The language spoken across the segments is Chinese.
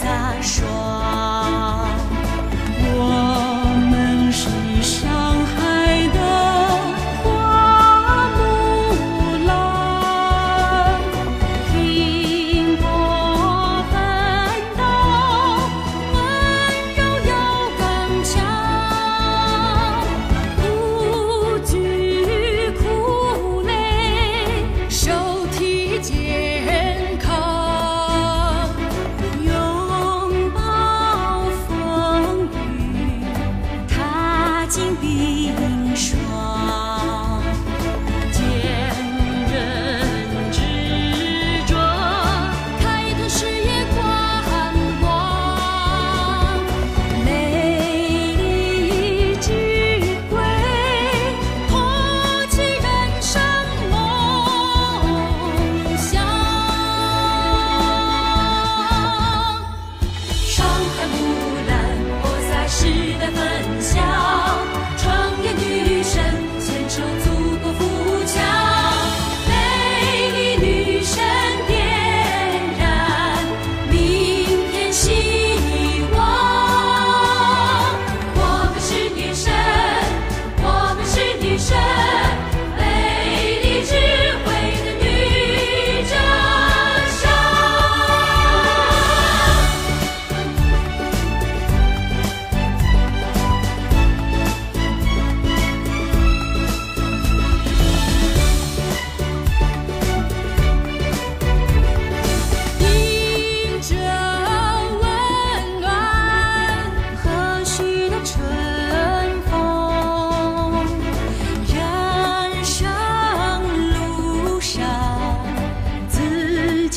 洒爽。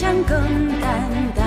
将更淡淡。